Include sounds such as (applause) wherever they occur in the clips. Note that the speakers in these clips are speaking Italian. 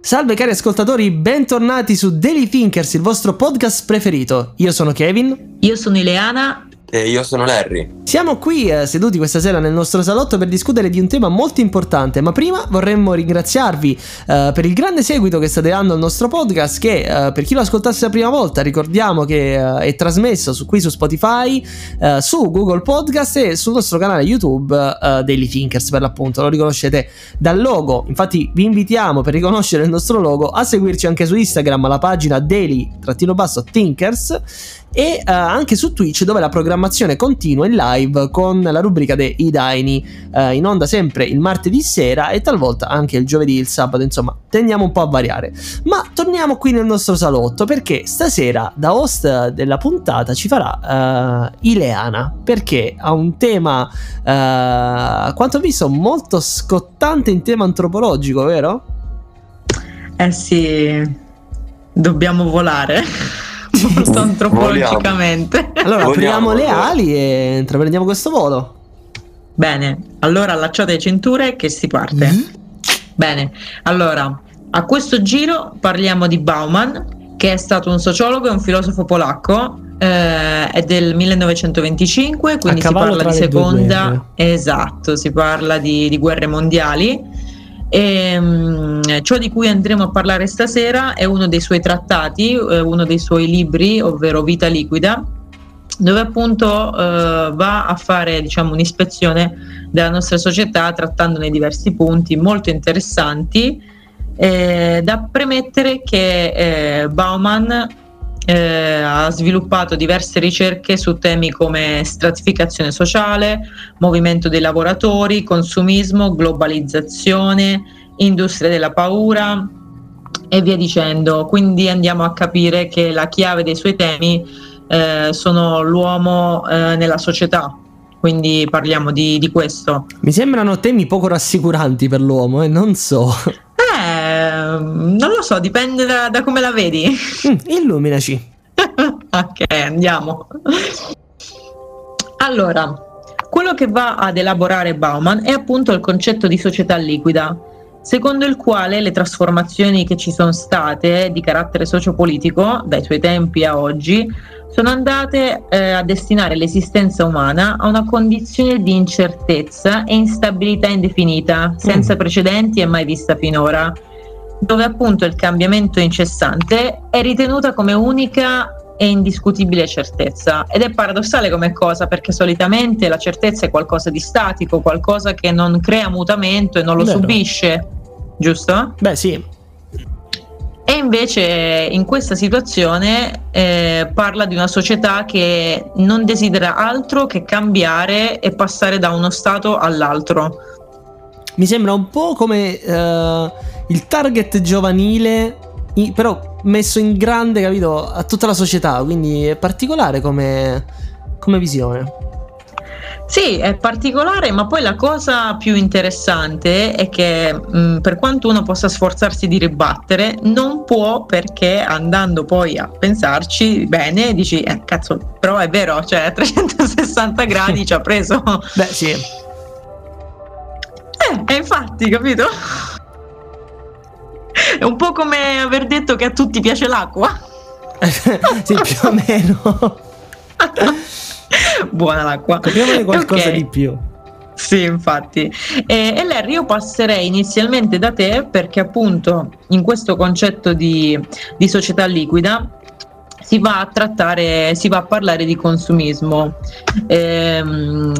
Salve cari ascoltatori, bentornati su Daily Thinkers, il vostro podcast preferito. Io sono Kevin. Io sono Ileana e io sono Larry. Siamo qui eh, seduti questa sera nel nostro salotto per discutere di un tema molto importante, ma prima vorremmo ringraziarvi eh, per il grande seguito che state dando al nostro podcast che eh, per chi lo ascoltasse la prima volta ricordiamo che eh, è trasmesso su, qui su Spotify, eh, su Google Podcast e sul nostro canale YouTube eh, Daily Thinkers per l'appunto, lo riconoscete dal logo, infatti vi invitiamo per riconoscere il nostro logo a seguirci anche su Instagram alla pagina daily-thinkers e uh, anche su Twitch dove la programmazione continua in live con la rubrica dei Daini uh, in onda sempre il martedì sera e talvolta anche il giovedì il sabato insomma tendiamo un po' a variare ma torniamo qui nel nostro salotto perché stasera da host della puntata ci farà uh, Ileana perché ha un tema a quanto ho visto molto scottante in tema antropologico vero? Eh sì dobbiamo volare (laughs) molto antropologicamente. Allora apriamo le ali e intraprendiamo questo volo. Bene, allora allacciate le cinture che si parte. Mm-hmm. Bene, allora a questo giro parliamo di Bauman, che è stato un sociologo e un filosofo polacco. Eh, è del 1925, quindi si parla di seconda. Esatto, si parla di, di guerre mondiali e, um, ciò di cui andremo a parlare stasera è uno dei suoi trattati, eh, uno dei suoi libri, ovvero Vita liquida, dove appunto eh, va a fare diciamo, un'ispezione della nostra società trattandone diversi punti molto interessanti. Eh, da premettere che eh, Bauman eh, ha sviluppato diverse ricerche su temi come stratificazione sociale, movimento dei lavoratori, consumismo, globalizzazione, industria della paura e via dicendo. Quindi andiamo a capire che la chiave dei suoi temi eh, sono l'uomo eh, nella società. Quindi parliamo di, di, questo. Mi sembrano temi poco rassicuranti per l'uomo, e eh? non so. Ehm, non lo so, dipende da, da come la vedi. Mm, illuminaci. (laughs) ok, andiamo. Allora, quello che va ad elaborare Bauman è appunto il concetto di società liquida, secondo il quale le trasformazioni che ci sono state di carattere sociopolitico dai suoi tempi a oggi sono andate eh, a destinare l'esistenza umana a una condizione di incertezza e instabilità indefinita, senza mm. precedenti e mai vista finora, dove appunto il cambiamento incessante è ritenuta come unica e indiscutibile certezza. Ed è paradossale come cosa, perché solitamente la certezza è qualcosa di statico, qualcosa che non crea mutamento e non lo Vero. subisce, giusto? Beh, sì. E invece in questa situazione eh, parla di una società che non desidera altro che cambiare e passare da uno stato all'altro. Mi sembra un po' come uh, il target giovanile, però messo in grande, capito, a tutta la società, quindi è particolare come, come visione. Sì, è particolare, ma poi la cosa più interessante è che mh, per quanto uno possa sforzarsi di ribattere, non può perché andando poi a pensarci bene, dici, eh, cazzo, però è vero, cioè (laughs) a 360 gradi ci ha preso. Beh, sì. Eh, e infatti, capito? È un po' come aver detto che a tutti piace l'acqua. (laughs) sì, più o meno. (laughs) Buona l'acqua. Capiamone qualcosa okay. di più. Sì, infatti. E, e Larry, io passerei inizialmente da te perché appunto in questo concetto di, di società liquida si va a trattare, si va a parlare di consumismo. Eh,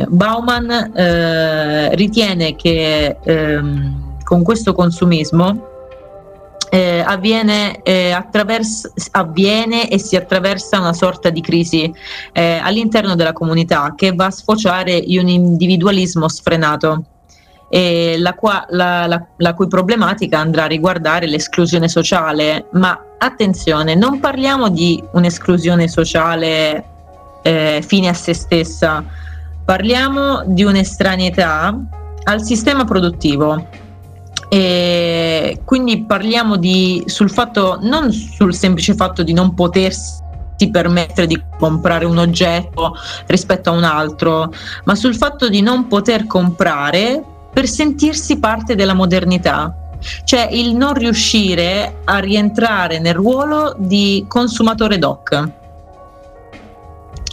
Bauman eh, ritiene che eh, con questo consumismo eh, avviene, eh, avviene, e si attraversa una sorta di crisi eh, all'interno della comunità che va a sfociare in un individualismo sfrenato. La, qua, la, la, la, cui problematica andrà a riguardare l'esclusione sociale, ma attenzione, non parliamo di un'esclusione sociale eh, fine a se stessa, parliamo di un'estraneità al sistema produttivo. E quindi parliamo di, sul fatto, non sul semplice fatto di non potersi permettere di comprare un oggetto rispetto a un altro, ma sul fatto di non poter comprare per sentirsi parte della modernità, cioè il non riuscire a rientrare nel ruolo di consumatore doc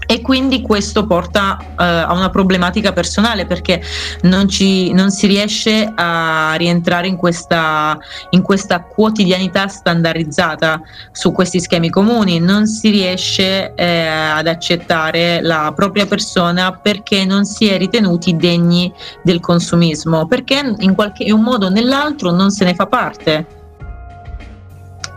e quindi questo porta uh, a una problematica personale perché non, ci, non, si riesce a rientrare in questa, in questa, quotidianità standardizzata su questi schemi comuni, non si riesce eh, ad accettare la propria persona perché non si è ritenuti degni del consumismo, perché in, qualche, in un modo o nell'altro non se ne fa parte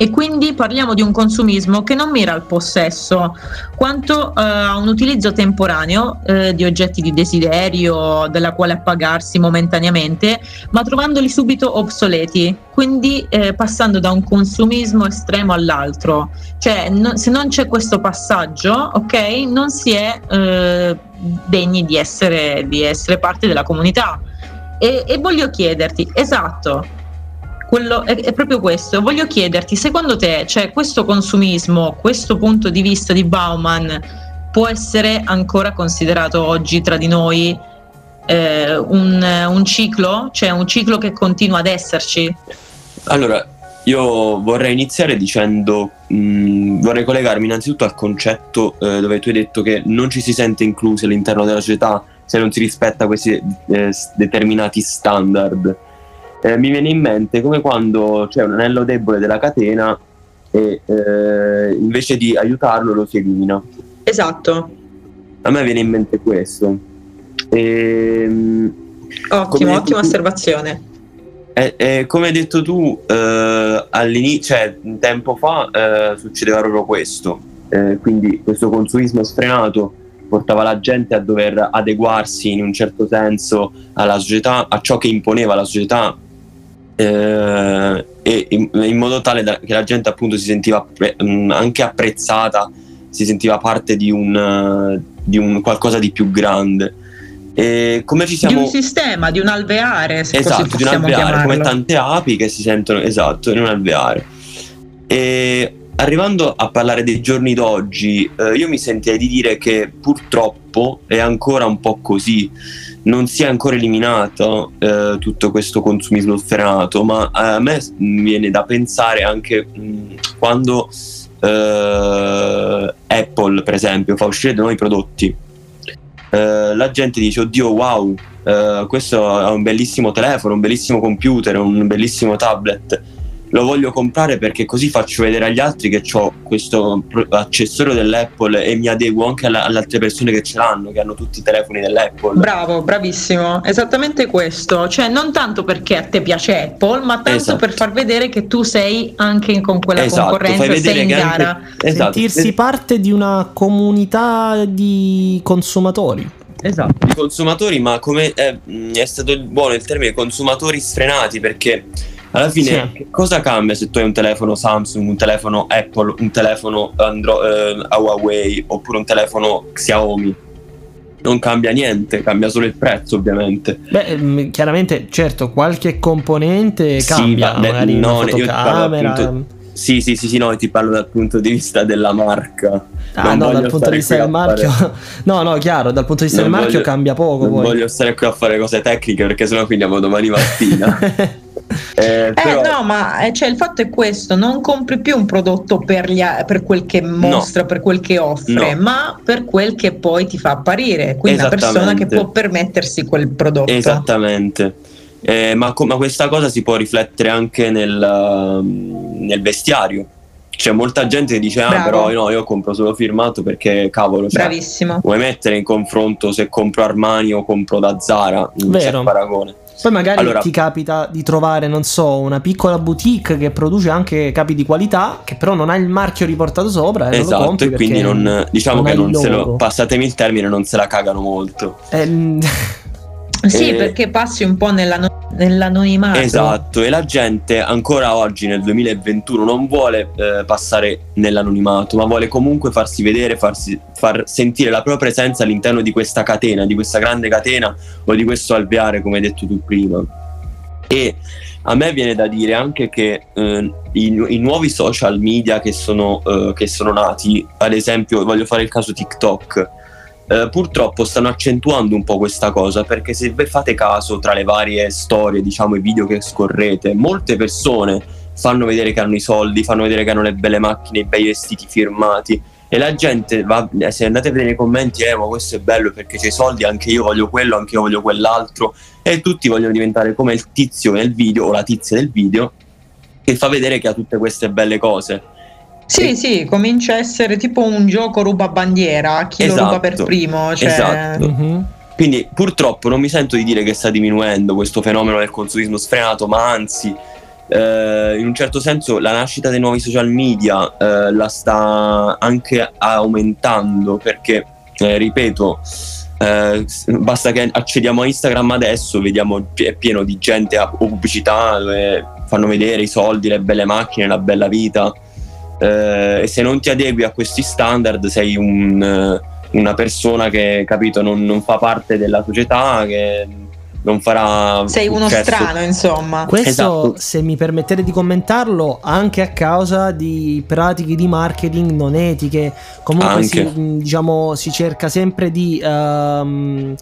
e quindi parliamo di un consumismo che non mira al possesso quanto eh, a un utilizzo temporaneo eh, di oggetti di desiderio della quale appagarsi momentaneamente ma trovandoli subito obsoleti quindi eh, passando da un consumismo estremo all'altro. Cioè no, se non c'è questo passaggio ok non si è eh, degni di essere, di essere parte della comunità. E, e voglio chiederti esatto quello è, è, proprio questo. Voglio chiederti, secondo te, cioè, questo consumismo, questo punto di vista di Bauman può essere ancora considerato oggi tra di noi eh, un, un ciclo? Cioè un ciclo che continua ad esserci? Allora, io vorrei iniziare dicendo, mh, mm, vorrei collegarmi innanzitutto al concetto eh, dove tu hai detto che non ci si sente inclusi all'interno della società se non si rispetta questi eh, determinati standard eh, mi viene in mente come quando c'è un anello debole della catena e eh, invece di aiutarlo lo si elimina. Esatto. A me viene in mente questo. E, ehm, Ottimo, ottima tu, osservazione. Eh, eh, come hai detto tu, eh, all'inizio, cioè un tempo fa, eh, succedeva proprio questo. Eh, quindi questo consumismo sfrenato portava la gente a dover adeguarsi in un certo senso alla società, a ciò che imponeva la società eh, e in, in, modo tale da, che la gente appunto si sentiva pre, mm, anche apprezzata, si sentiva parte di un, di un qualcosa di più grande. E come ci siamo... Di un sistema, di un alveare, se esatto, di un alveare, come tante api che si sentono, esatto, in un alveare. E arrivando a parlare dei giorni d'oggi, eh, io mi sentirei di dire che purtroppo è ancora un po' così non si è ancora eliminato eh, tutto questo consumismo sfrenato, ma a me viene da pensare anche mh, mm, quando eh, Apple, per esempio, fa uscire dei nuovi prodotti. Eh, la gente dice: Oddio, wow, eh, questo è un bellissimo telefono, un bellissimo computer, un bellissimo tablet lo voglio comprare perché così faccio vedere agli altri che ho questo accessorio dell'Apple e mi adeguo anche alla, alle altre persone che ce l'hanno, che hanno tutti i telefoni dell'Apple. Bravo, bravissimo, esattamente questo, cioè non tanto perché a te piace Apple, ma tanto esatto. per far vedere che tu sei anche con quella esatto, concorrenza, sei in gara. Anche, esatto. Sentirsi parte di una comunità di consumatori. Esatto, di consumatori, ma come è, è stato buono il termine consumatori sfrenati perché alla fine, sì. cosa cambia se tu hai un telefono Samsung, un telefono Apple, un telefono Andro- eh, Huawei oppure un telefono Xiaomi? Non cambia niente, cambia solo il prezzo, ovviamente. Beh, mm, chiaramente, certo, qualche componente cambia, sì, magari no, una fotocamera. Appunto, sì, sì, sì, sì, no, ti parlo dal punto di vista della marca. Ah, non no, dal punto di vista del marchio. Fare... (laughs) No, no, chiaro, dal punto di vista non del marchio cambia poco. Non poi. voglio stare qui a fare cose tecniche perché sennò finiamo domani mattina. (laughs) Eh, eh, però... no, ma eh, cioè, il fatto è questo: non compri più un prodotto per, gli, per quel che mostra, no. per quel che offre, no. ma per quel che poi ti fa apparire. Quindi una persona che può permettersi quel prodotto. Esattamente. Eh, ma, ma, questa cosa si può riflettere anche nel, nel vestiario. C'è molta gente che dice: Ah, Bravo. però no, io compro solo firmato perché cavolo. Cioè, Bravissimo. Vuoi mettere in confronto se compro Armani o compro da Zara? Non Vero. c'è paragone. Poi magari allora, ti capita di trovare, non so, una piccola boutique che produce anche capi di qualità, che però non ha il marchio riportato sopra. E esatto, e quindi non, diciamo non che non se lo, passatemi il termine, non se la cagano molto. Eh, (laughs) (laughs) sì, e... perché passi un po' nella nell'anonimato. Esatto, e la gente ancora oggi nel 2021 non vuole eh, passare nell'anonimato, ma vuole comunque farsi vedere, farsi, far sentire la propria presenza all'interno di questa catena, di questa grande catena o di questo alveare, come hai detto tu prima. E a me viene da dire anche che eh, i, i, nuovi social media che sono, eh, che sono nati, ad esempio voglio fare il caso TikTok, eh, purtroppo stanno accentuando un po' questa cosa perché se fate caso tra le varie storie, diciamo i video che scorrete, molte persone fanno vedere che hanno i soldi, fanno vedere che hanno le belle macchine, i bei vestiti firmati e la gente va, se andate a vedere nei commenti eh ma questo è bello perché c'è i soldi anche io voglio quello anche io voglio quell'altro e tutti vogliono diventare come il tizio nel video o la tizia del video che fa vedere che ha tutte queste belle cose sì, e... sì, comincia a essere tipo un gioco ruba bandiera, chi esatto, lo ruba per esatto, primo. Cioè... Esatto. Mm-hmm. Quindi purtroppo non mi sento di dire che sta diminuendo questo fenomeno del consumismo sfrenato, ma anzi eh, in un certo senso la nascita dei nuovi social media eh, la sta anche aumentando perché, eh, ripeto, eh, basta che accediamo a Instagram adesso, vediamo è pieno di gente a pubblicità, fanno vedere i soldi, le belle macchine, la bella vita eh, e se non ti adegui a questi standard sei un, una persona che, capito, non, non fa parte della società, che non farà. Sei uno strano, insomma. Questo, esatto. se mi permettete di commentarlo, anche a causa di pratiche di marketing non etiche. Comunque, si, diciamo, si cerca sempre di. Um,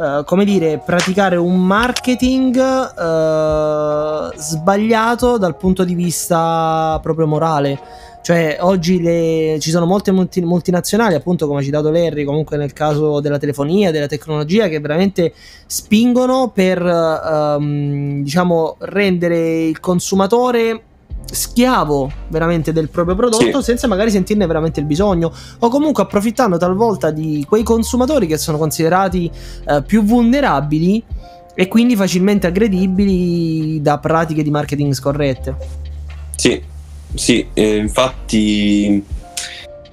Uh, come dire, praticare un marketing uh, sbagliato dal punto di vista proprio morale. Cioè, oggi le, ci sono molte multi, multinazionali, appunto, come ha citato Larry, comunque nel caso della telefonia, della tecnologia, che veramente spingono per, um, diciamo, rendere il consumatore schiavo veramente del proprio prodotto sì. senza magari sentirne veramente il bisogno o comunque approfittando talvolta di quei consumatori che sono considerati uh, più vulnerabili e quindi facilmente aggredibili da pratiche di marketing scorrette. Sì, sì, eh, infatti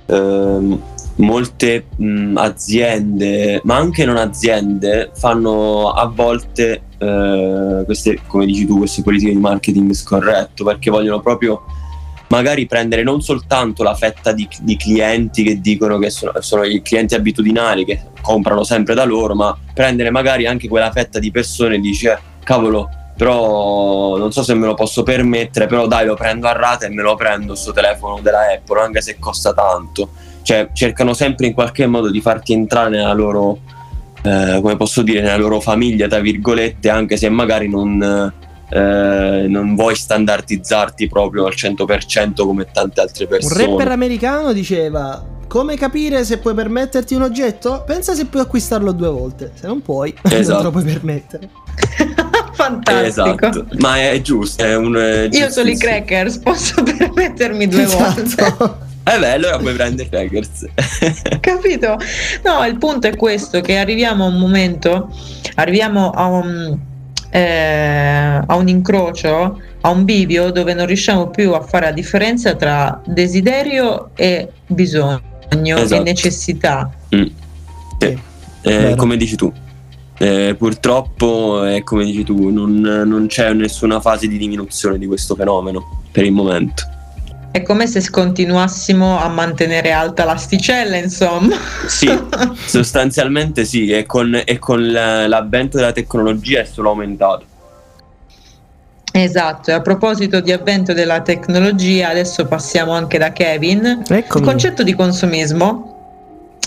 ehm, molte mh, aziende, ma anche non aziende, fanno a volte eh, queste, come dici tu, queste politiche di marketing scorretto perché vogliono proprio magari prendere non soltanto la fetta di, di clienti che dicono che sono, sono, i clienti abitudinari che comprano sempre da loro, ma prendere magari anche quella fetta di persone e dice cavolo però non so se me lo posso permettere, però dai lo prendo a rate e me lo prendo sto telefono della Apple, anche se costa tanto. Cioè cercano sempre in qualche modo di farti entrare nella loro, eh, come posso dire, nella loro famiglia, tra virgolette, anche se magari non, eh, non vuoi standardizzarti proprio al 100% come tante altre persone. Un rapper americano diceva come capire se puoi permetterti un oggetto? Pensa se puoi acquistarlo due volte. Se non puoi, esatto. (laughs) non te lo esatto. puoi permettere. (laughs) Fantastico. Esatto, ma è giusto. È un, è Io sono i crackers, posso (laughs) permettermi due esatto. volte. (laughs) Eh beh, allora puoi prendere crackers. (laughs) Capito? No, il punto è questo, che arriviamo a un momento, arriviamo a un, eh, a un incrocio, a un bivio dove non riusciamo più a fare la differenza tra desiderio e bisogno esatto. e necessità. Mm. Sì. Eh, come dici tu, eh, purtroppo è come dici tu, non, non, c'è nessuna fase di diminuzione di questo fenomeno per il momento. È come se continuassimo a mantenere alta l'asticella, insomma. Sì, (laughs) sostanzialmente sì, e con, e con l'avvento della tecnologia è solo aumentato. Esatto, e a proposito di avvento della tecnologia, adesso passiamo anche da Kevin. Eccomi. Il concetto di consumismo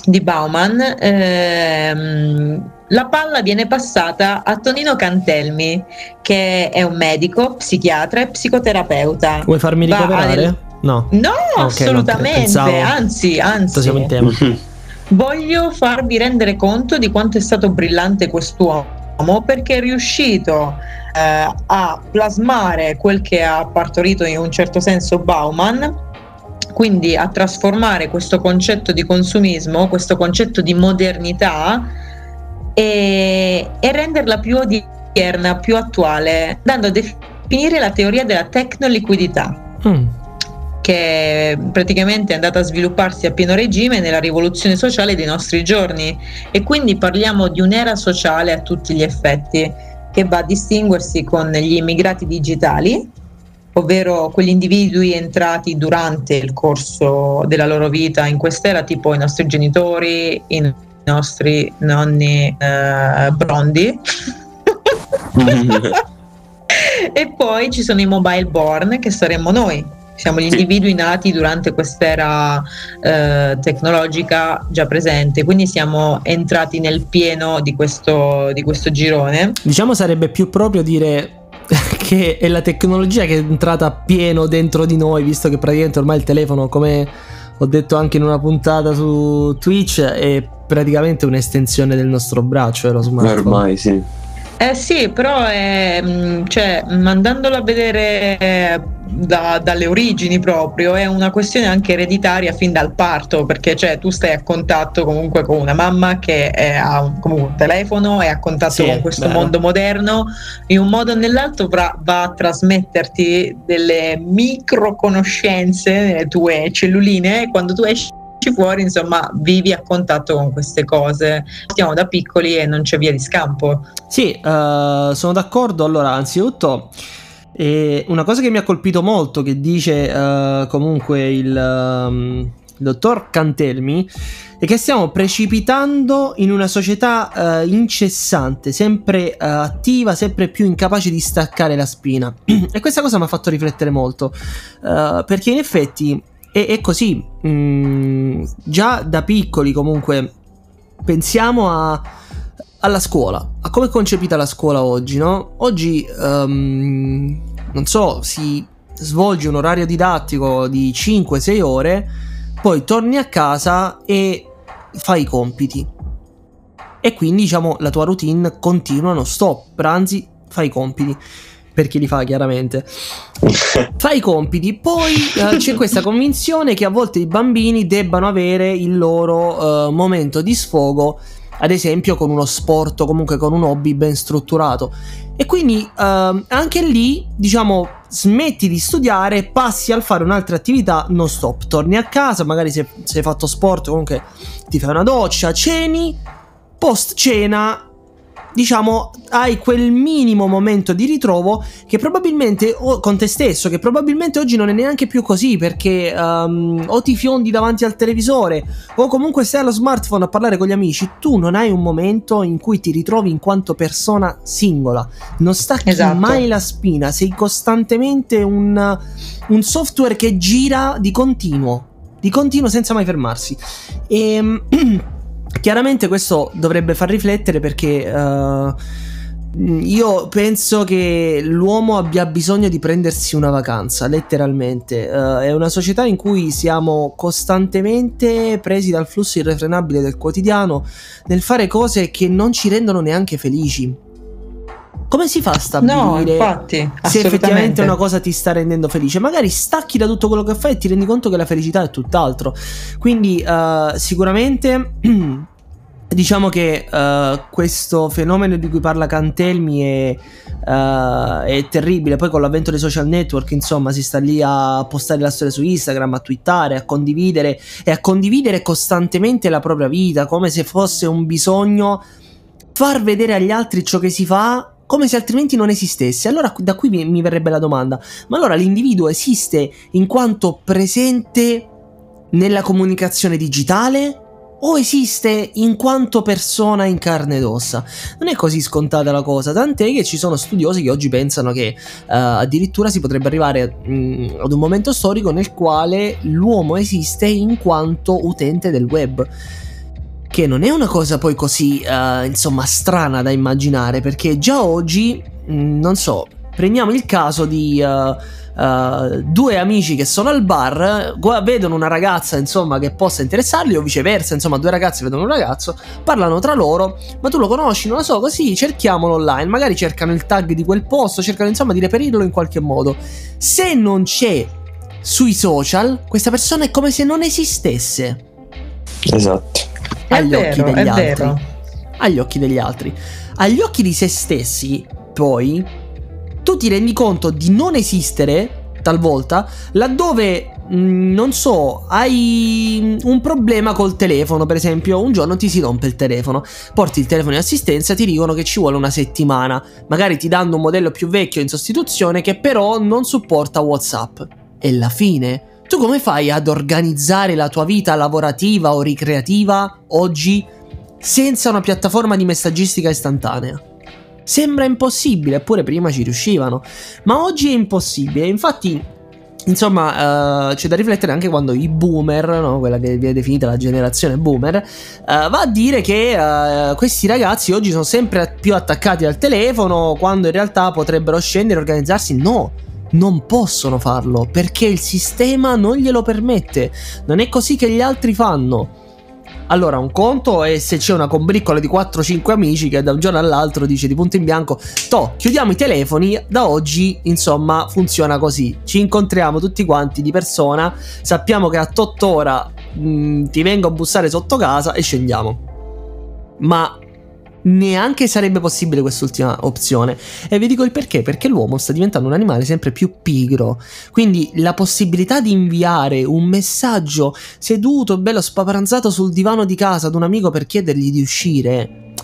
di Bauman ehm, la palla viene passata a Tonino Cantelmi, che è un medico, psichiatra e psicoterapeuta. Vuoi farmi ricoverare? Nel... No. No, okay, assolutamente, no, anzi, anzi. Siamo in tema. (laughs) Voglio farvi rendere conto di quanto è stato brillante quest'uomo perché è riuscito eh, a plasmare quel che ha partorito in un certo senso Bauman quindi a trasformare questo concetto di consumismo, questo concetto di modernità e, e renderla più odierna, più attuale, dando a definire la teoria della tecnoliquidità. Mm. che praticamente è andata a svilupparsi a pieno regime nella rivoluzione sociale dei nostri giorni e quindi parliamo di un'era sociale a tutti gli effetti che va a distinguersi con gli immigrati digitali ovvero quegli individui entrati durante il corso della loro vita in quest'era, tipo i nostri genitori, i nostri nonni eh, brondi. (laughs) e poi ci sono i mobile born che saremmo noi. siamo gli individui nati durante quest'era eh, tecnologica già presente, quindi siamo entrati nel pieno di questo, di questo girone. Diciamo sarebbe più proprio dire che è la tecnologia che è entrata pieno dentro di noi, visto che praticamente ormai il telefono, come ho detto anche in una puntata su Twitch, è praticamente un'estensione del nostro braccio, eh, lo smartphone. Ormai sì. Eh sì, però è, mm, cioè, mandandolo a vedere eh, da, dalle origini proprio è una questione anche ereditaria fin dal parto, perché cioè, tu stai a contatto comunque con una mamma che è, ha un, comunque un telefono, è a contatto Sì, con questo vero. mondo moderno, in un modo o nell'altro va, va a trasmetterti delle micro conoscenze nelle tue celluline quando tu esci fuori, insomma, vivi a contatto con queste cose. Stiamo da piccoli e non c'è via di scampo. Sì, eh, sono d'accordo. Allora, anzitutto, eh, una cosa che mi ha colpito molto, che dice eh, comunque il, ehm, il dottor Cantelmi, è che stiamo precipitando in una società eh, incessante, sempre eh, attiva, sempre più incapace di staccare la spina. (clears throat) e questa cosa mi ha fatto riflettere molto, eh, perché in effetti è, è così. Mm, già da piccoli comunque pensiamo a alla scuola, a come è concepita la scuola oggi, no? Oggi, ehm, non so, si svolge un orario didattico di 5-6 ore, poi torni a casa e fai i compiti. E quindi, diciamo, la tua routine continua, non stop, pranzi, fai i compiti. Per chi li fa, chiaramente. (laughs) Fai i compiti, poi eh, c'è questa convinzione che a volte i bambini debbano avere il loro eh, momento di sfogo ad esempio con uno sport o comunque con un hobby ben strutturato. E quindi ehm, anche lì, diciamo, smetti di studiare, passi al fare un'altra attività non stop. Torni a casa, magari se, se hai fatto sport, comunque ti fai una doccia, ceni, post cena. Diciamo, hai quel minimo momento di ritrovo che probabilmente, o con te stesso, che probabilmente oggi non è neanche più così perché ehm, o ti fiondi davanti al televisore o comunque stai allo smartphone a parlare con gli amici, tu non hai un momento in cui ti ritrovi in quanto persona singola, non stacchi Esatto. mai la spina, sei costantemente un, un software che gira di continuo, di continuo senza mai fermarsi. E (clears throat) chiaramente questo dovrebbe far riflettere perché... eh, io penso che l'uomo abbia bisogno di prendersi una vacanza, letteralmente. Eh, è una società in cui siamo costantemente presi dal flusso irrefrenabile del quotidiano nel fare cose che non ci rendono neanche felici. Come si fa a No, stabilire infatti, se effettivamente una cosa ti sta rendendo felice? Magari stacchi da tutto quello che fai e ti rendi conto che la felicità è tutt'altro. Quindi, eh, sicuramente. (clears throat) Diciamo che eh, questo fenomeno di cui parla Cantelmi è, eh, è terribile. Poi con l'avvento dei social network, insomma, si sta lì a postare la storia su Instagram, a twittare, a condividere e a condividere costantemente la propria vita, come se fosse un bisogno far vedere agli altri ciò che si fa come se altrimenti non esistesse. Allora da qui mi, verrebbe la domanda, ma allora l'individuo esiste in quanto presente nella comunicazione digitale? O esiste in quanto persona in carne ed ossa? Non è così scontata la cosa, tant'è che ci sono studiosi che oggi pensano che eh, addirittura si potrebbe arrivare mh, ad un momento storico nel quale l'uomo esiste in quanto utente del web che non è una cosa poi così, eh, insomma, strana da immaginare, perché già oggi, mh, non so, prendiamo il caso di eh, eh, due amici che sono al bar, gua- vedono una ragazza, insomma, che possa interessarli, o viceversa, insomma, due ragazzi vedono un ragazzo, parlano tra loro, ma tu lo conosci, non lo so, così cerchiamolo online, magari cercano il tag di quel posto, cercano insomma di reperirlo in qualche modo. Se non c'è sui social, questa persona è come se non esistesse Esatto. Agli vero, occhi degli altri. vero. Agli occhi degli altri. Agli occhi di se stessi, poi, tu ti rendi conto di non esistere, talvolta, laddove, mh, non so, hai un problema col telefono, per esempio, un giorno ti si rompe il telefono, porti il telefono in assistenza, ti dicono che ci vuole una settimana, magari ti danno un modello più vecchio in sostituzione che però non supporta WhatsApp. E la fine? Tu come fai ad organizzare la tua vita lavorativa o ricreativa oggi senza una piattaforma di messaggistica istantanea? Sembra impossibile, eppure prima ci riuscivano. Ma oggi è impossibile. Infatti, Insomma, uh, c'è da riflettere anche quando i boomer, no? quella che viene definita la generazione boomer, uh, va a dire che uh, questi ragazzi oggi sono sempre più attaccati al telefono quando in realtà potrebbero scendere e organizzarsi. No, non possono farlo perché il sistema non glielo permette. Non è così che gli altri fanno. Allora, un conto è se c'è una combriccola di 4-5 amici che da un giorno all'altro dice di punto in bianco: To, chiudiamo i telefoni. Da oggi, insomma, funziona così. Ci incontriamo tutti quanti di persona. Sappiamo che a tottora mh, ti vengo a bussare sotto casa e scendiamo. Ma neanche sarebbe possibile quest'ultima opzione. E vi dico il perché, perché l'uomo sta diventando un animale sempre più pigro. Quindi la possibilità di inviare un messaggio seduto, bello spaparanzato sul divano di casa ad un amico per chiedergli di uscire.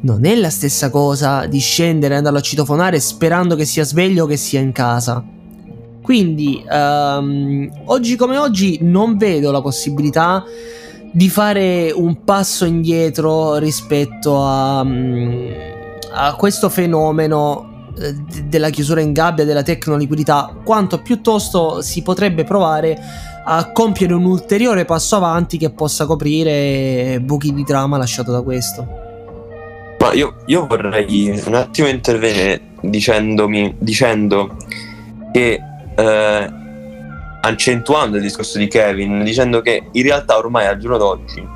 Non è la stessa cosa di scendere e andarlo a citofonare sperando che sia sveglio o che sia in casa. Quindi, um, oggi come oggi, non vedo la possibilità di fare un passo indietro rispetto a, mm, a questo fenomeno eh, della chiusura in gabbia della tecnoliquidità, quanto piuttosto si potrebbe provare a compiere un ulteriore passo avanti che possa coprire buchi di trama lasciato da questo. Ma io, io vorrei un attimo intervenire dicendomi, dicendo che eh, accentuando il discorso di Kevin, dicendo che in realtà ormai al giorno d'oggi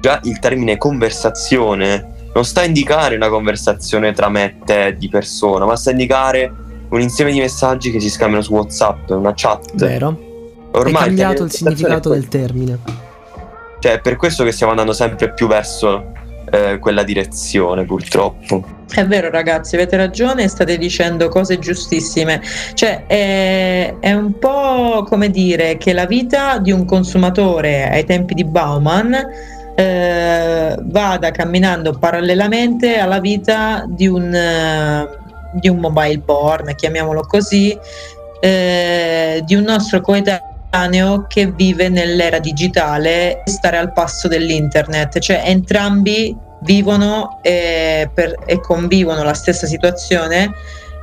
già il termine conversazione non sta a indicare una conversazione tra me e te di persona, ma sta a indicare un insieme di messaggi che si scambiano su WhatsApp, una chat. Vero. Ormai è cambiato il significato del termine. Cioè, è per questo che stiamo andando sempre più verso eh, quella direzione, purtroppo. È vero ragazzi, avete ragione, state dicendo cose giustissime. Cioè, è, è, un po' come dire che la vita di un consumatore ai tempi di Bauman eh, vada camminando parallelamente alla vita di un, eh, di un mobile born, chiamiamolo così, eh, di un nostro coetaneo che vive nell'era digitale e stare al passo dell'internet, cioè entrambi vivono e, per, e convivono la stessa situazione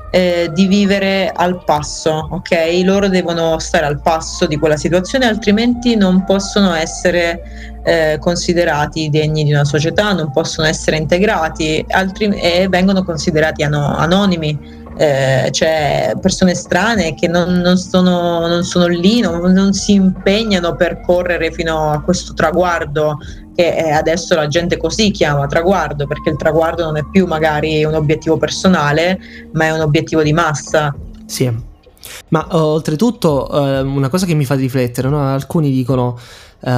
eh, di vivere al passo, ok? Loro devono stare al passo di quella situazione, altrimenti non possono essere eh, considerati degni di una società, non possono essere integrati altri, e vengono considerati ano- anonimi. Eh, cioè persone strane che non, non, sono, non sono, lì, non, non, si impegnano per correre fino a questo traguardo che adesso la gente così chiama traguardo, perché il traguardo non è più magari un obiettivo personale, ma è un obiettivo di massa. Sì. Ma uh, oltretutto uh, una cosa che mi fa riflettere, no? alcuni dicono, uh,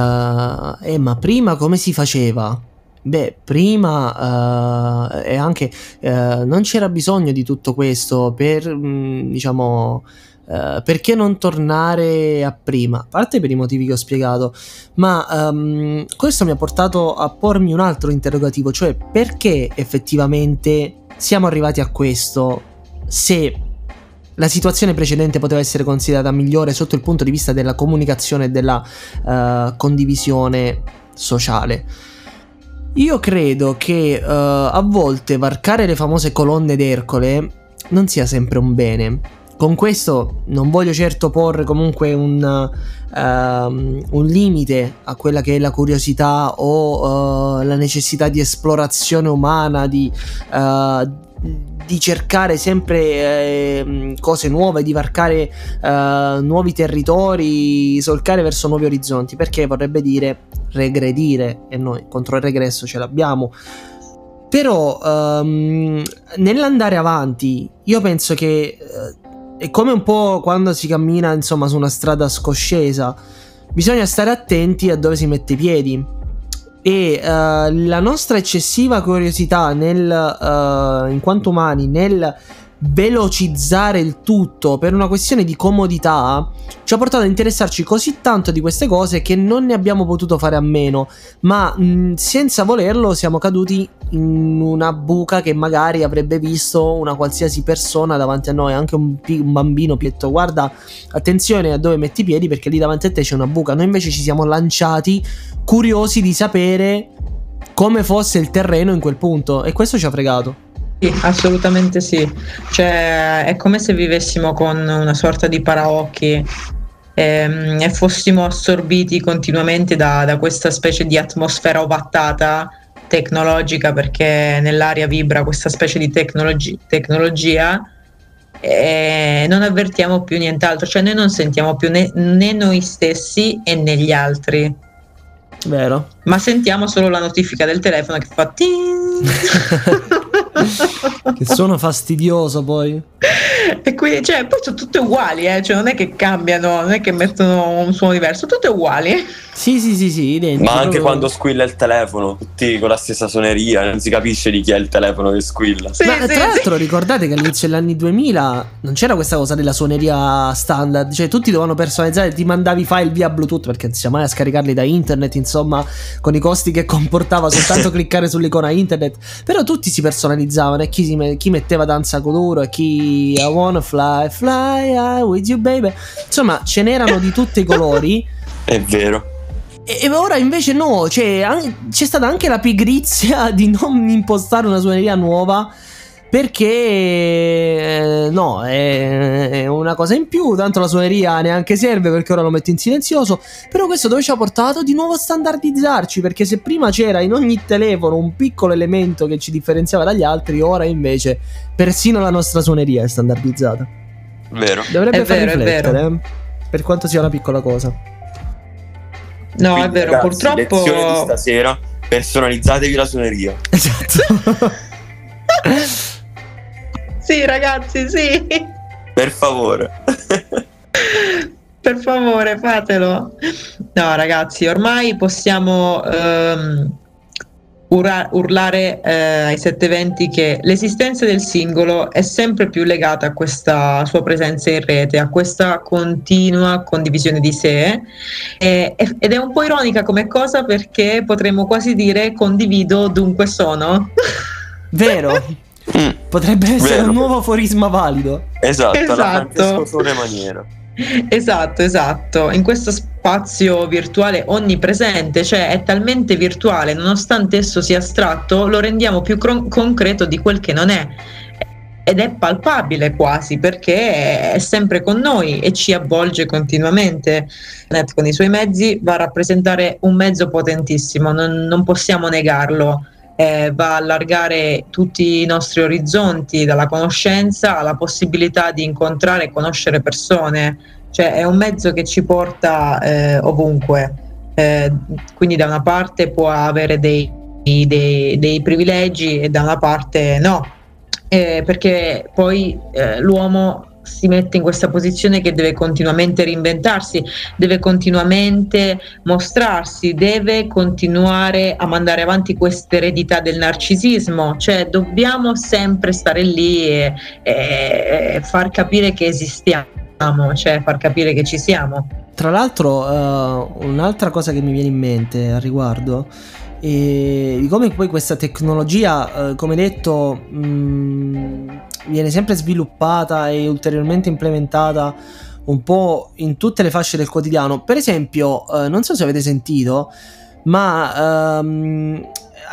eh ma prima come si faceva? Beh, prima uh, e anche uh, non c'era bisogno di tutto questo per, mm, diciamo, Uh, perché non tornare a prima? A parte per i motivi che ho spiegato, ma um, questo mi ha portato a pormi un altro interrogativo, cioè perché effettivamente siamo arrivati a questo se la situazione precedente poteva essere considerata migliore sotto il punto di vista della comunicazione e della condivisione sociale. Io credo che uh, a volte varcare le famose colonne d'Ercole non sia sempre un bene. Con questo non voglio certo porre comunque un, uh, un limite a quella che è la curiosità o uh, la necessità di esplorazione umana, di, uh, di cercare sempre eh, cose nuove, di varcare nuovi territori, solcare verso nuovi orizzonti, perché vorrebbe dire regredire e noi contro il regresso ce l'abbiamo. Però um, nell'andare avanti io penso che è come un po' quando si cammina, insomma, su una strada scoscesa. Bisogna stare attenti a dove si mette i piedi. E uh, la nostra eccessiva curiosità nel, uh, in quanto umani nel velocizzare il tutto per una questione di comodità ci ha portato a interessarci così tanto di queste cose che non ne abbiamo potuto fare a meno, ma mh, senza volerlo siamo caduti in una buca che magari avrebbe visto una qualsiasi persona davanti a noi, anche un, un bambino pietto, guarda attenzione a dove metti i piedi perché lì davanti a te c'è una buca, noi invece ci siamo lanciati curiosi di sapere come fosse il terreno in quel punto e questo ci ha fregato. Sì, assolutamente sì. Cioè, è come se vivessimo con una sorta di paraocchi ehm, e fossimo assorbiti continuamente da, da questa specie di atmosfera ovattata tecnologica perché nell'aria vibra questa specie di tecnologi- tecnologia e non avvertiamo più nient'altro, cioè noi non sentiamo più né, né noi stessi e né gli altri. Vero. Ma sentiamo solo la notifica del telefono che fa ting. (laughs) (laughs) che suono fastidioso poi. e qui, cioè, poi sono tutte uguali, eh? cioè non è che cambiano, non è che mettono un suono diverso, tutte uguali. Sì, sì, sì, sì, identico. Ma anche proprio- quando squilla il telefono, tutti con la stessa suoneria, non si capisce di chi è il telefono che squilla. Sì, Ma sì, tra sì. l'altro ricordate che all'inizio degli anni 2000 non c'era questa cosa della suoneria standard, cioè tutti dovevano personalizzare, ti mandavi file via Bluetooth perché non si mai a scaricarli da internet, insomma, con i costi che comportava soltanto (laughs) cliccare sull'icona internet, però tutti si personalizzavano e chi, me- chi metteva danza coloro e chi I wanna fly, fly high with you baby, insomma ce n'erano di tutti i colori. È vero. E ora invece no, cioè, c'è stata anche la pigrizia (laughs) di non impostare una suoneria nuova perché eh, no, è, è una cosa in più, tanto la suoneria neanche serve perché ora lo metti in silenzioso, però questo dove ci ha portato di nuovo a standardizzarci, perché se prima c'era in ogni telefono un piccolo elemento che ci differenziava dagli altri, ora invece persino la nostra suoneria è standardizzata. Vero. Dovrebbe È far vero, è riflettere, eh, per quanto sia una piccola cosa. No, è Quindi, vero, ragazzi, Lezione di purtroppo. stasera, personalizzatevi la suoneria. Esatto. (laughs) Sì, ragazzi, sì. Per favore. Per favore, fatelo. No, ragazzi, ormai possiamo ehm, ura- urlare eh, ai 720 che l'esistenza del singolo è sempre più legata a questa sua presenza in rete, a questa continua condivisione di sé. E- ed è un po' ironica come cosa perché potremmo quasi dire condivido, dunque sono. Vero. (laughs) Mm, Potrebbe essere Vero. un nuovo aforisma valido. esatto, alla Esatto. Sole maniera. Esatto, esatto. In questo spazio virtuale onnipresente, cioè è talmente virtuale, nonostante esso sia astratto, lo rendiamo più cron- concreto di quel che non è. Ed è palpabile quasi perché è sempre con noi e ci avvolge continuamente. Net con i suoi mezzi va a rappresentare un mezzo potentissimo, non, non possiamo negarlo. Eh, va a allargare tutti i nostri orizzonti, dalla conoscenza alla possibilità di incontrare e conoscere persone, cioè è un mezzo che ci porta eh, ovunque, Eh, quindi da una parte può avere dei, dei- dei privilegi e da una parte no, Eh, perché poi eh, l'uomo si mette in questa posizione che deve continuamente reinventarsi, deve continuamente mostrarsi, deve continuare a mandare avanti questa eredità del narcisismo, cioè dobbiamo sempre stare lì e, e- far capire che esistiamo, cioè far capire che ci siamo. Tra l'altro, eh, un'altra cosa che mi viene in mente al riguardo è di come poi questa tecnologia, eh, come detto, mh, viene sempre sviluppata e ulteriormente implementata un po' in tutte le fasce del quotidiano. Per esempio, eh, non so se avete sentito, ma ehm,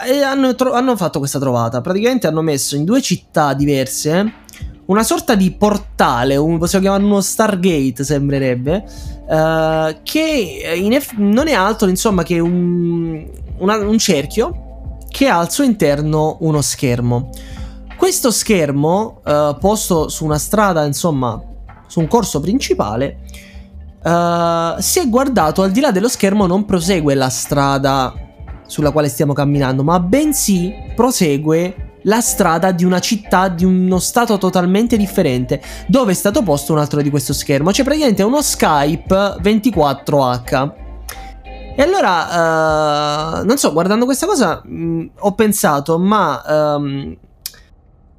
eh, hanno, tro- hanno fatto questa trovata. Praticamente hanno messo in due città diverse una sorta di portale, un- possiamo chiamarlo uno Stargate, sembrerebbe, eh, che eff- non è altro, insomma, che un, una- un cerchio che ha al suo interno uno schermo. Questo schermo, eh, posto su una strada, insomma, su un corso principale, eh, se guardato al di là dello schermo non prosegue la strada sulla quale stiamo camminando, ma bensì prosegue la strada di una città di uno stato totalmente differente, dove è stato posto un altro di questo schermo. Cioè, praticamente è uno Skype 24H. E allora, eh, non so, guardando questa cosa, mh, ho pensato, ma ehm,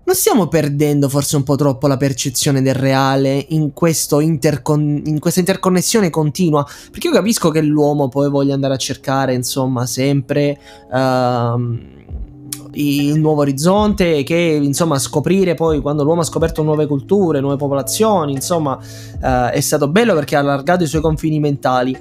non stiamo perdendo forse un po' troppo la percezione del reale in, intercon- in questa interconnessione continua? Perché io capisco che l'uomo poi voglia andare a cercare, insomma, sempre ehm, il nuovo orizzonte, che insomma scoprire poi quando l'uomo ha scoperto nuove culture, nuove popolazioni, insomma, eh, è stato bello perché ha allargato i suoi confini mentali.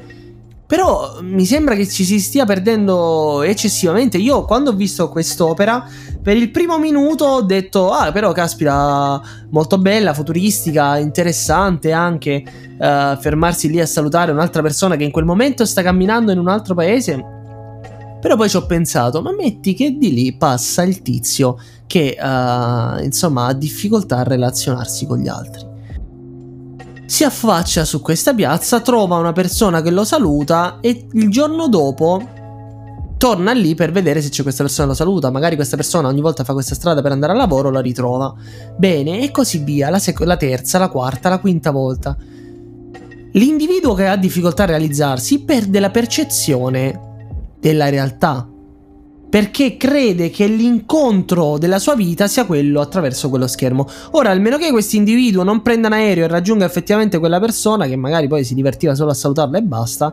Però mi sembra che ci si stia perdendo eccessivamente. Io quando ho visto quest'opera, per il primo minuto ho detto, ah però caspita, molto bella, futuristica, interessante anche uh, fermarsi lì a salutare un'altra persona che in quel momento sta camminando in un altro paese. Però poi ci ho pensato, ma metti che di lì passa il tizio che uh, insomma ha difficoltà a relazionarsi con gli altri si affaccia su questa piazza, trova una persona che lo saluta e il giorno dopo torna lì per vedere se c'è questa persona che lo saluta. Magari questa persona ogni volta fa questa strada per andare al lavoro, la ritrova. Bene, e così via, la, sec- la terza, la quarta, la quinta volta. L'individuo che ha difficoltà a realizzarsi perde la percezione della realtà perché crede che l'incontro della sua vita sia quello attraverso quello schermo. Ora, almeno che questo individuo non prenda un aereo e raggiunga effettivamente quella persona, che magari poi si divertiva solo a salutarla e basta,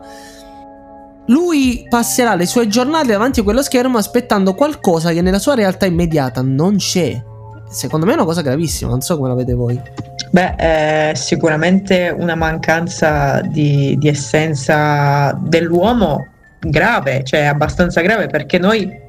lui passerà le sue giornate davanti a quello schermo aspettando qualcosa che nella sua realtà immediata non c'è. Secondo me è una cosa gravissima, non so come la vedete voi. Beh, è sicuramente una mancanza di, di essenza dell'uomo grave, cioè abbastanza grave perché noi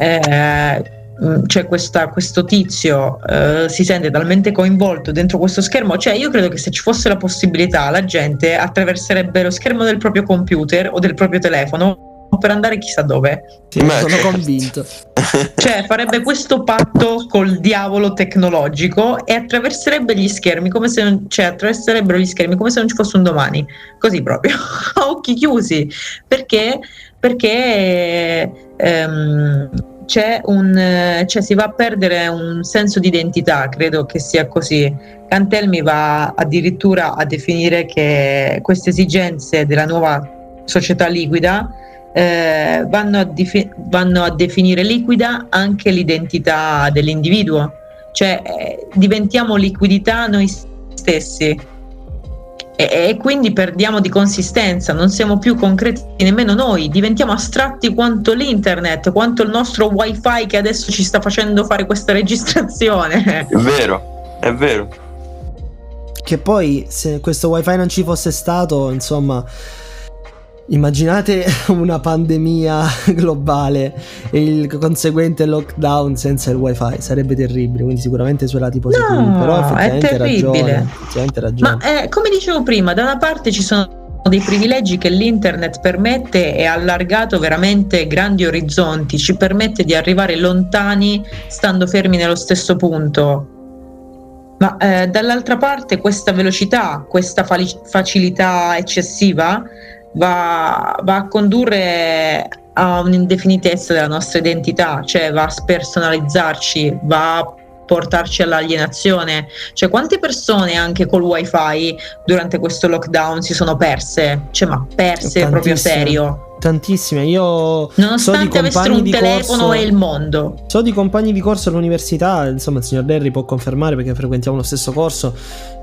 eh, c'è questa, questo tizio eh, si sente talmente coinvolto dentro questo schermo, cioè io credo che se ci fosse la possibilità la gente attraverserebbe lo schermo del proprio computer o del proprio telefono per andare chissà dove. Sì, sono convinto. (laughs) cioè farebbe questo patto col diavolo tecnologico e attraverserebbe gli schermi come se non, cioè attraverserebbero gli schermi come se non ci fosse un domani, così proprio, (laughs) a occhi chiusi, perché perché ehm, c'è un, cioè si va a perdere un senso di identità, credo che sia così. Cantelmi va addirittura a definire che queste esigenze della nuova società liquida eh, vanno, a defi- vanno, a definire liquida anche l'identità dell'individuo, cioè eh, diventiamo liquidità noi stessi e, e, quindi perdiamo di consistenza, non siamo più concreti nemmeno noi, diventiamo astratti quanto l'internet, quanto il nostro wifi che adesso ci sta facendo fare questa registrazione. È vero, è vero. Che poi se questo wifi non ci fosse stato, insomma Immaginate (laughs) una pandemia (laughs) globale e il conseguente lockdown senza il wifi, sarebbe terribile, quindi sicuramente sui lati positivi, no, però effettivamente è terribile. Ragione, effettivamente ragione. Ma eh, come dicevo prima, da una parte ci sono dei privilegi che l'internet permette e ha allargato veramente grandi orizzonti, ci permette di arrivare lontani stando fermi nello stesso punto. Ma eh, dall'altra parte questa velocità, questa facilità eccessiva va, va a condurre a un'indefinitezza della nostra identità, cioè va a spersonalizzarci, va a portarci all'alienazione. Cioè, quante persone anche col wifi durante questo lockdown si sono perse? Cioè, ma perse proprio serio tantissime. Io nonostante so avessero un telefono corso, e il mondo. So di compagni di corso all'università, insomma, il signor Derry può confermare perché frequentiamo lo stesso corso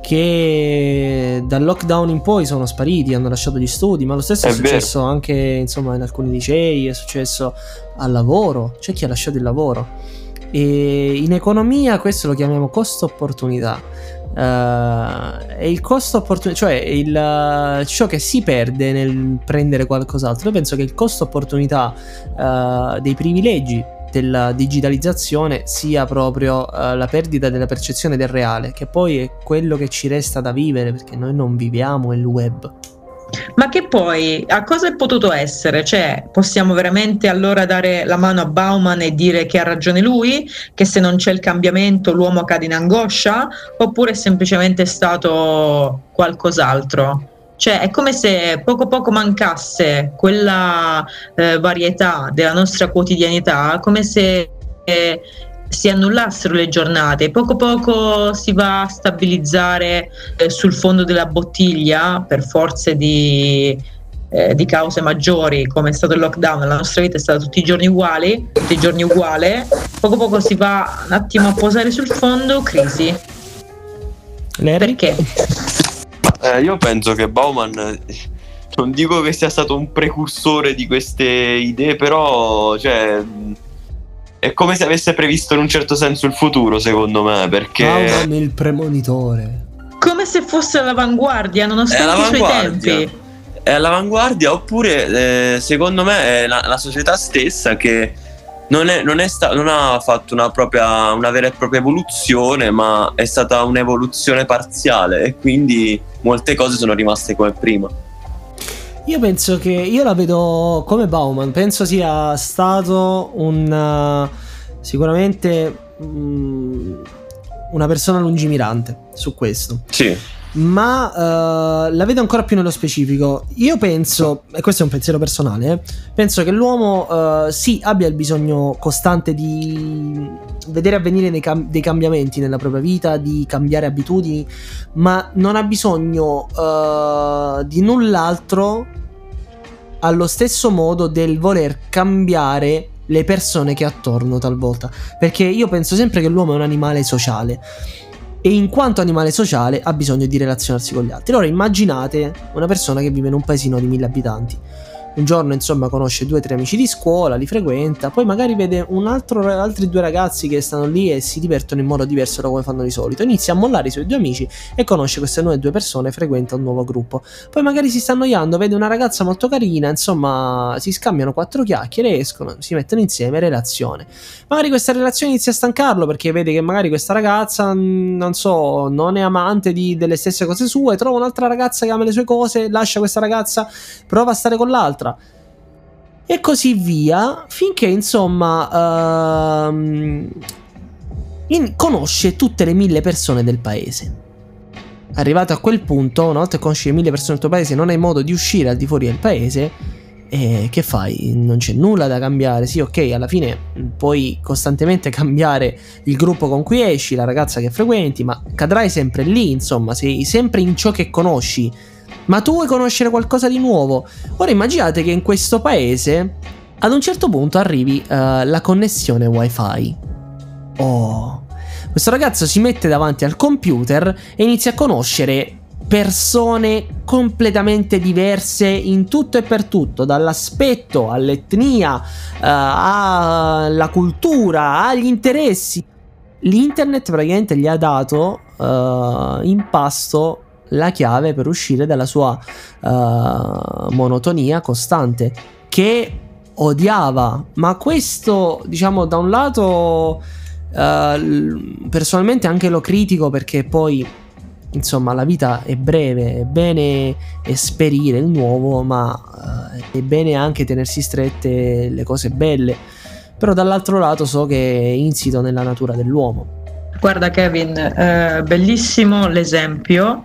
che dal lockdown in poi sono spariti, hanno lasciato gli studi, ma lo stesso è, è successo anche, insomma, in alcuni licei, è successo al lavoro, c'è chi ha lasciato il lavoro. E in economia questo lo chiamiamo costo opportunità Uh, e il costo opportunità, cioè il, uh, ciò che si perde nel prendere qualcos'altro. Io penso che il costo opportunità uh, dei privilegi della digitalizzazione sia proprio la perdita della percezione del reale, che poi è quello che ci resta da vivere perché noi non viviamo il web. Ma che poi a cosa è potuto essere? Cioè, possiamo veramente allora dare la mano a Bauman e dire che ha ragione lui, che se non c'è il cambiamento l'uomo cade in angoscia, oppure è semplicemente stato qualcos'altro? Cioè, è come se poco poco mancasse quella eh, varietà della nostra quotidianità, come se eh, si annullassero le giornate, poco poco si va a stabilizzare eh, sul fondo della bottiglia per forze di, eh, di, cause maggiori, come è stato il lockdown, la nostra vita è stata tutti i giorni uguali, tutti i giorni uguale, poco poco si va un attimo a posare sul fondo, crisi. Larry? Perché? Eh, io penso che Bauman non dico che sia stato un precursore di queste idee, però cioè, è come se avesse previsto in un certo senso il futuro, secondo me, perché... Bauman il premonitore. Come se fosse all'avanguardia, nonostante i suoi tempi. è all'avanguardia oppure eh, secondo me è la, la, società stessa che non, è, non, è sta- non ha fatto una, propria, una vera e propria evoluzione ma è stata un'evoluzione parziale e quindi molte cose sono rimaste come prima. Io penso che io la vedo come Bauman, penso sia stato un uh, sicuramente um, una persona lungimirante su questo. Sì. Ma uh, la vedo ancora più nello specifico. Io penso, e questo è un pensiero personale, eh, penso che l'uomo uh, sì abbia il bisogno costante di vedere avvenire dei, cam- dei, cambiamenti nella propria vita, di cambiare abitudini, ma non ha bisogno uh, di null'altro allo stesso modo del voler cambiare le persone che ha attorno talvolta. Perché io penso sempre che l'uomo è un animale sociale. E in quanto animale sociale ha bisogno di relazionarsi con gli altri. Allora immaginate una persona che vive in un paesino di mille abitanti un giorno insomma conosce due o tre amici di scuola, li frequenta, poi magari vede altro, altri due ragazzi che stanno lì e si divertono in modo diverso da come fanno di solito, inizia a mollare i suoi due amici e conosce queste nuove due persone, frequenta un nuovo gruppo, poi magari si sta annoiando, vede una ragazza molto carina, insomma si scambiano quattro chiacchiere, escono, si mettono insieme, relazione. Magari questa relazione inizia a stancarlo perché vede che magari questa ragazza, non so, non è amante di, delle stesse cose sue, trova un'altra ragazza che ama le sue cose, lascia questa ragazza, prova a stare con l'altra e così via, finché insomma uh, in, conosce tutte le mille persone del paese. Arrivato a quel punto, una volta che conosci le mille persone del tuo paese, non hai modo di uscire al di fuori del paese. E che fai? Non c'è nulla da cambiare. Sì, ok, alla fine puoi costantemente (laughs) cambiare il gruppo con cui esci, la ragazza che frequenti, ma cadrai sempre lì, insomma, sei sempre in ciò che conosci ma tu vuoi conoscere qualcosa di nuovo. Ora immaginate che in questo paese ad un certo punto arrivi uh, la connessione wifi. Oh, questo ragazzo si mette davanti al computer e inizia a conoscere persone completamente diverse in tutto e per tutto, dall'aspetto all'etnia, uh, alla cultura, agli interessi. L'internet praticamente gli ha dato uh, in pasto la chiave per uscire dalla sua uh, monotonia costante che odiava. Ma questo diciamo da un lato uh, personalmente anche lo critico perché poi insomma la vita è breve è bene esperire il nuovo ma uh, è bene anche tenersi strette le cose belle. Però dall'altro lato so che è insito nella natura dell'uomo. Guarda Kevin, eh, bellissimo l'esempio,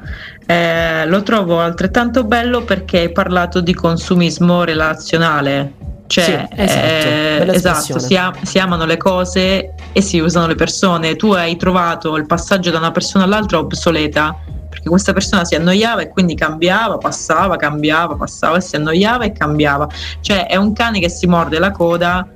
eh, lo trovo altrettanto bello perché hai parlato di consumismo relazionale, cioè sì, esatto, eh, esatto si, am- si, amano le cose e si usano le persone, tu hai trovato il passaggio da una persona all'altra obsoleta perché questa persona si annoiava e quindi cambiava, passava, cambiava, passava e si annoiava e cambiava, cioè è un cane che si morde la coda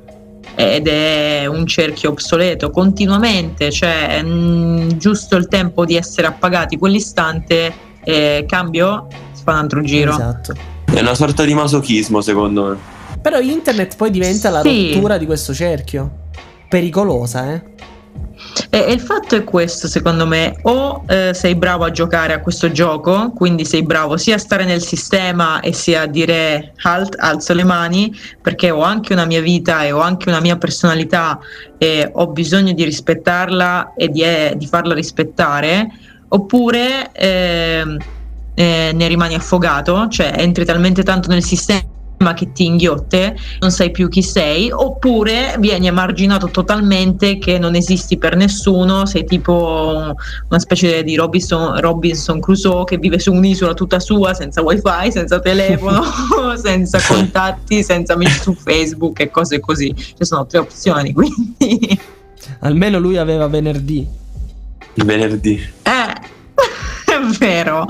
ed è un cerchio obsoleto continuamente, cioè mh, mm, giusto il tempo di essere appagati quell'istante, eh, cambio, si fa un altro giro. Esatto. È una sorta di masochismo secondo me. Però internet poi diventa la rottura di questo cerchio. Pericolosa, eh? E, e, il fatto è questo, secondo me, o eh, sei bravo a giocare a questo gioco, quindi sei bravo sia a stare nel sistema e sia a dire halt, alzo le mani, perché ho anche una mia vita e ho anche una mia personalità e ho bisogno di rispettarla e di, eh, di farla rispettare, oppure eh, ne rimani affogato, cioè entri talmente tanto nel sistema ma che ti inghiotte, non sai più chi sei, oppure vieni emarginato totalmente che non esisti per nessuno, sei tipo una specie di Robinson, Robinson Crusoe che vive su un'isola tutta sua, senza wifi, senza telefono, (laughs) (laughs) senza contatti, senza amici su Facebook e cose così. Ci sono tre opzioni, (laughs) quindi... Almeno lui aveva venerdì. Il venerdì. Eh, (laughs) è vero,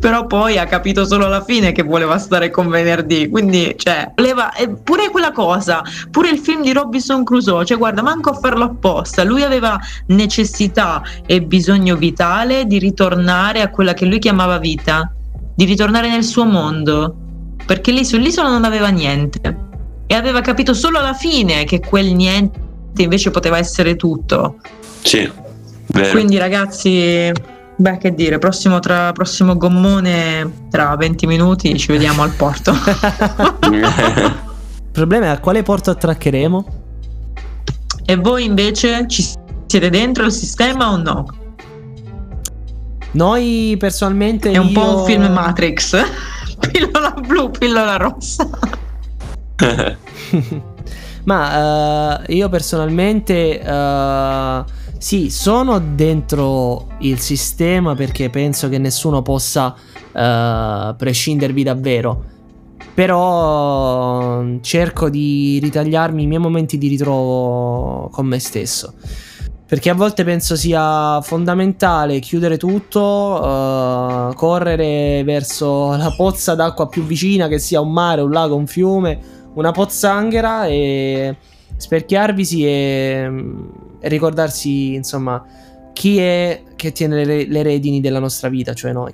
però poi ha capito solo alla fine che voleva stare con venerdì, quindi cioè, voleva, pure quella cosa, pure il film di Robinson Crusoe, cioè guarda, manco a farlo apposta, lui aveva necessità e bisogno vitale di ritornare a quella che lui chiamava vita, di ritornare nel suo mondo, perché lì sull'isola non aveva niente e aveva capito solo alla fine che quel niente invece poteva essere tutto. Sì. Vero. Quindi ragazzi Beh, che dire, prossimo, tra, prossimo gommone tra 20 minuti ci vediamo al porto. (laughs) (laughs) Il problema è a quale porto attraccheremo? E voi invece ci siete dentro il sistema o no? Noi personalmente... È un io... po' un film Matrix. (laughs) pillola blu, pillola rossa. Ma uh, io personalmente... Uh, sì, sono dentro il sistema perché penso che nessuno possa uh, prescindervi davvero. Però cerco di ritagliarmi i miei momenti di ritrovo con me stesso. Perché a volte penso sia fondamentale chiudere tutto, uh, correre verso la pozza d'acqua più vicina, che sia un mare, un lago, un fiume, una pozzanghera e sperchiarvisi e, e ricordarsi, insomma, chi è che tiene le, le redini della nostra vita, cioè noi.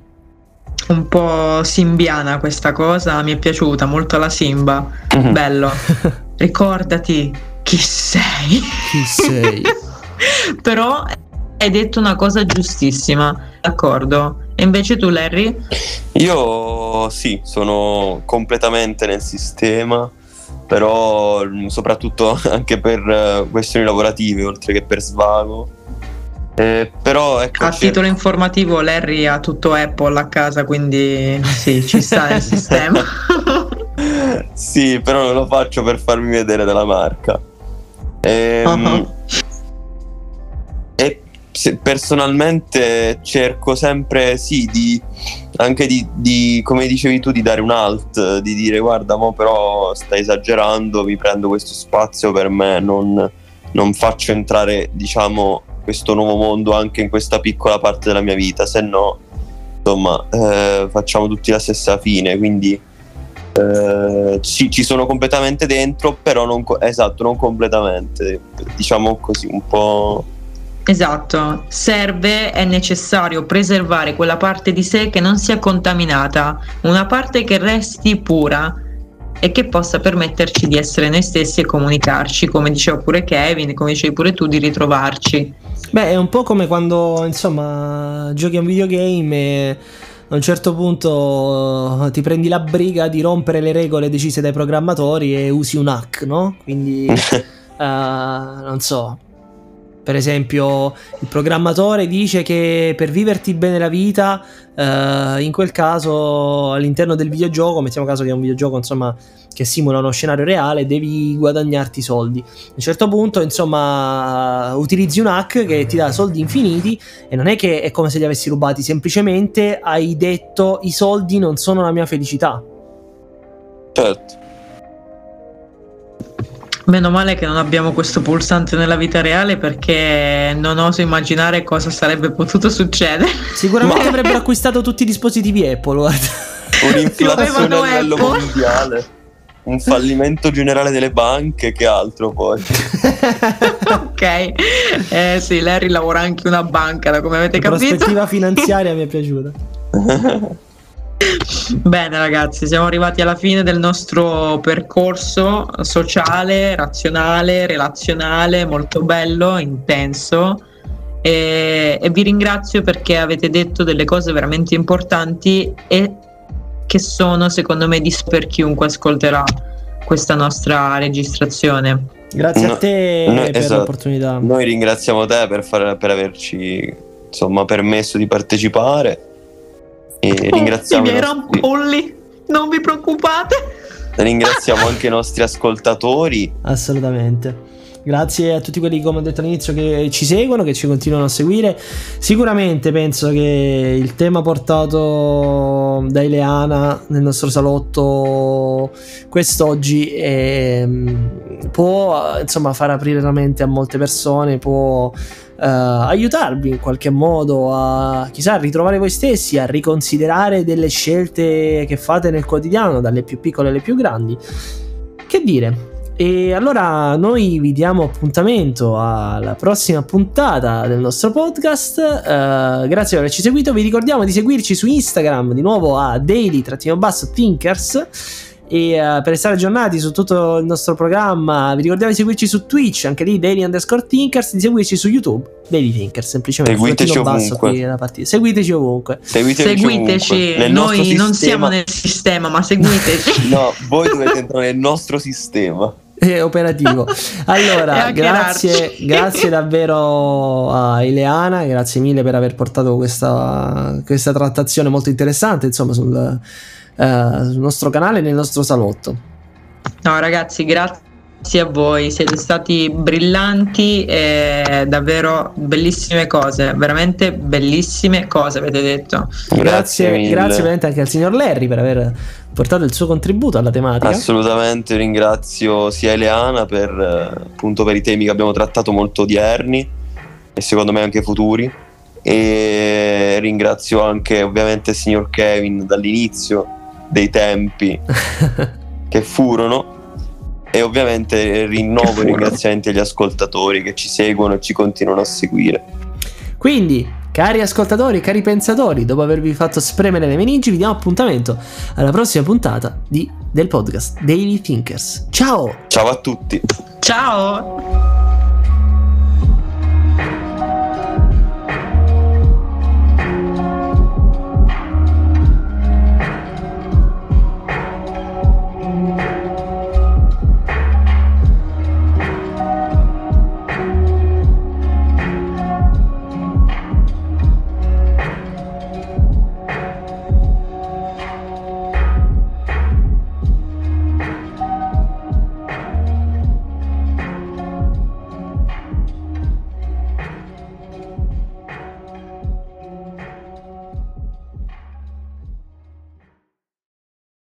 Un po' simbiana questa cosa, mi è piaciuta molto la Simba. Mm-hmm. Bello. (laughs) Ricordati chi sei. Chi sei. (laughs) Però hai detto una cosa giustissima, d'accordo? E invece tu, Larry? Io sì, sono completamente nel sistema, però mm, soprattutto (laughs) anche per eh, questioni lavorative, oltre che per svago. Eh, però ecco, a titolo informativo Larry ha tutto Apple a casa quindi sì ci sta nel (laughs) sistema. Sì però non lo faccio per farmi vedere dalla marca. Ehm, uh-huh. personalmente cerco sempre sì di anche di, di, come dicevi tu di dare un alt di dire guarda mo però stai esagerando mi prendo questo spazio per me non, non faccio entrare diciamo questo nuovo mondo anche in questa piccola parte della mia vita se no insomma eh, facciamo tutti la stessa fine. Quindi eh, sì, ci sono completamente dentro però non, esatto non completamente diciamo così un po' Esatto, serve, è necessario preservare quella parte di sé che non sia contaminata, una parte che resti pura e che possa permetterci di essere noi stessi e comunicarci, come diceva pure Kevin, come dicevi pure tu, di ritrovarci. Beh, è un po' come quando, insomma, giochi a un videogame e a un certo punto ti prendi la briga di rompere le regole decise dai programmatori e usi un hack, no? Quindi, uh, (laughs) non so, per esempio, il programmatore dice che per viverti bene la vita, eh, in quel caso all'interno del videogioco, mettiamo caso che è un videogioco insomma, che simula uno scenario reale, devi guadagnarti soldi. A un certo punto, insomma, utilizzi un hack che ti dà soldi infiniti e non è che è come se li avessi rubati, semplicemente hai detto i soldi non sono la mia felicità. Certo. Meno male che non abbiamo questo pulsante nella vita reale perché non oso immaginare cosa sarebbe potuto succedere. Sicuramente Ma... avrebbero acquistato tutti i dispositivi Apple, guarda. Un'inflazione a livello Apple. mondiale. Un fallimento generale delle banche, che altro poi. (laughs) ok, eh sì, Larry lavora anche una banca, da come avete La capito. La prospettiva (laughs) finanziaria mi è piaciuta. (laughs) Bene ragazzi, siamo arrivati alla fine del nostro percorso sociale, razionale, relazionale, molto bello, intenso e, e, vi ringrazio perché avete detto delle cose veramente importanti e che sono secondo me di per chiunque ascolterà questa nostra registrazione. Grazie no, a te no, per esatto. l'opportunità. Noi ringraziamo te per, far, per averci insomma, permesso di partecipare e oh, ringraziamo i miei nostri... rampolli, non vi preoccupate. (laughs) Ringraziamo anche i nostri ascoltatori. Assolutamente. Grazie a tutti quelli, come ho detto all'inizio, che ci seguono, che ci continuano a seguire. Sicuramente penso che il tema portato da Ileana nel nostro salotto quest'oggi è, può insomma far aprire la mente a molte persone, può uh, aiutarvi in qualche modo a chissà ritrovare voi stessi, a riconsiderare delle scelte che fate nel quotidiano, dalle più piccole alle più grandi. Che dire? E allora noi vi diamo appuntamento alla prossima puntata del nostro podcast. Uh, grazie per averci seguito. Vi ricordiamo di seguirci su Instagram di nuovo a daily-thinkers e uh, per restare aggiornati su tutto il nostro programma vi ricordiamo di seguirci su Twitch, anche lì Daily underscore Thinkers, di seguirci su YouTube, Daily Thinkers, semplicemente. Seguiteci ovunque. Seguiteci ovunque. Seguiteci, seguiteci. Ovunque. noi sistema... non siamo nel sistema, ma seguiteci. (laughs) no, voi dovete entrare nel nostro sistema (laughs) operativo. Allora, (laughs) grazie, (laughs) grazie davvero a Ileana, grazie mille per aver portato questa, questa trattazione molto interessante, insomma, sul, uh, sul nostro canale e nel nostro salotto. No, ragazzi, grazie Grazie a voi, siete stati brillanti e davvero bellissime cose, veramente bellissime cose avete detto. Grazie, grazie, grazie veramente anche al signor Larry per aver portato il suo contributo alla tematica. Assolutamente, ringrazio sia Eleana per, appunto, per i temi che abbiamo trattato molto odierni e secondo me anche futuri e ringrazio anche ovviamente il signor Kevin dall'inizio dei tempi (laughs) che furono e ovviamente rinnovo i ringraziamenti agli ascoltatori che ci seguono e ci continuano a seguire. Quindi, cari ascoltatori, cari pensatori, dopo avervi fatto spremere le meningi, vi diamo appuntamento alla prossima puntata di, del podcast Daily Thinkers. Ciao! Ciao a tutti! Ciao!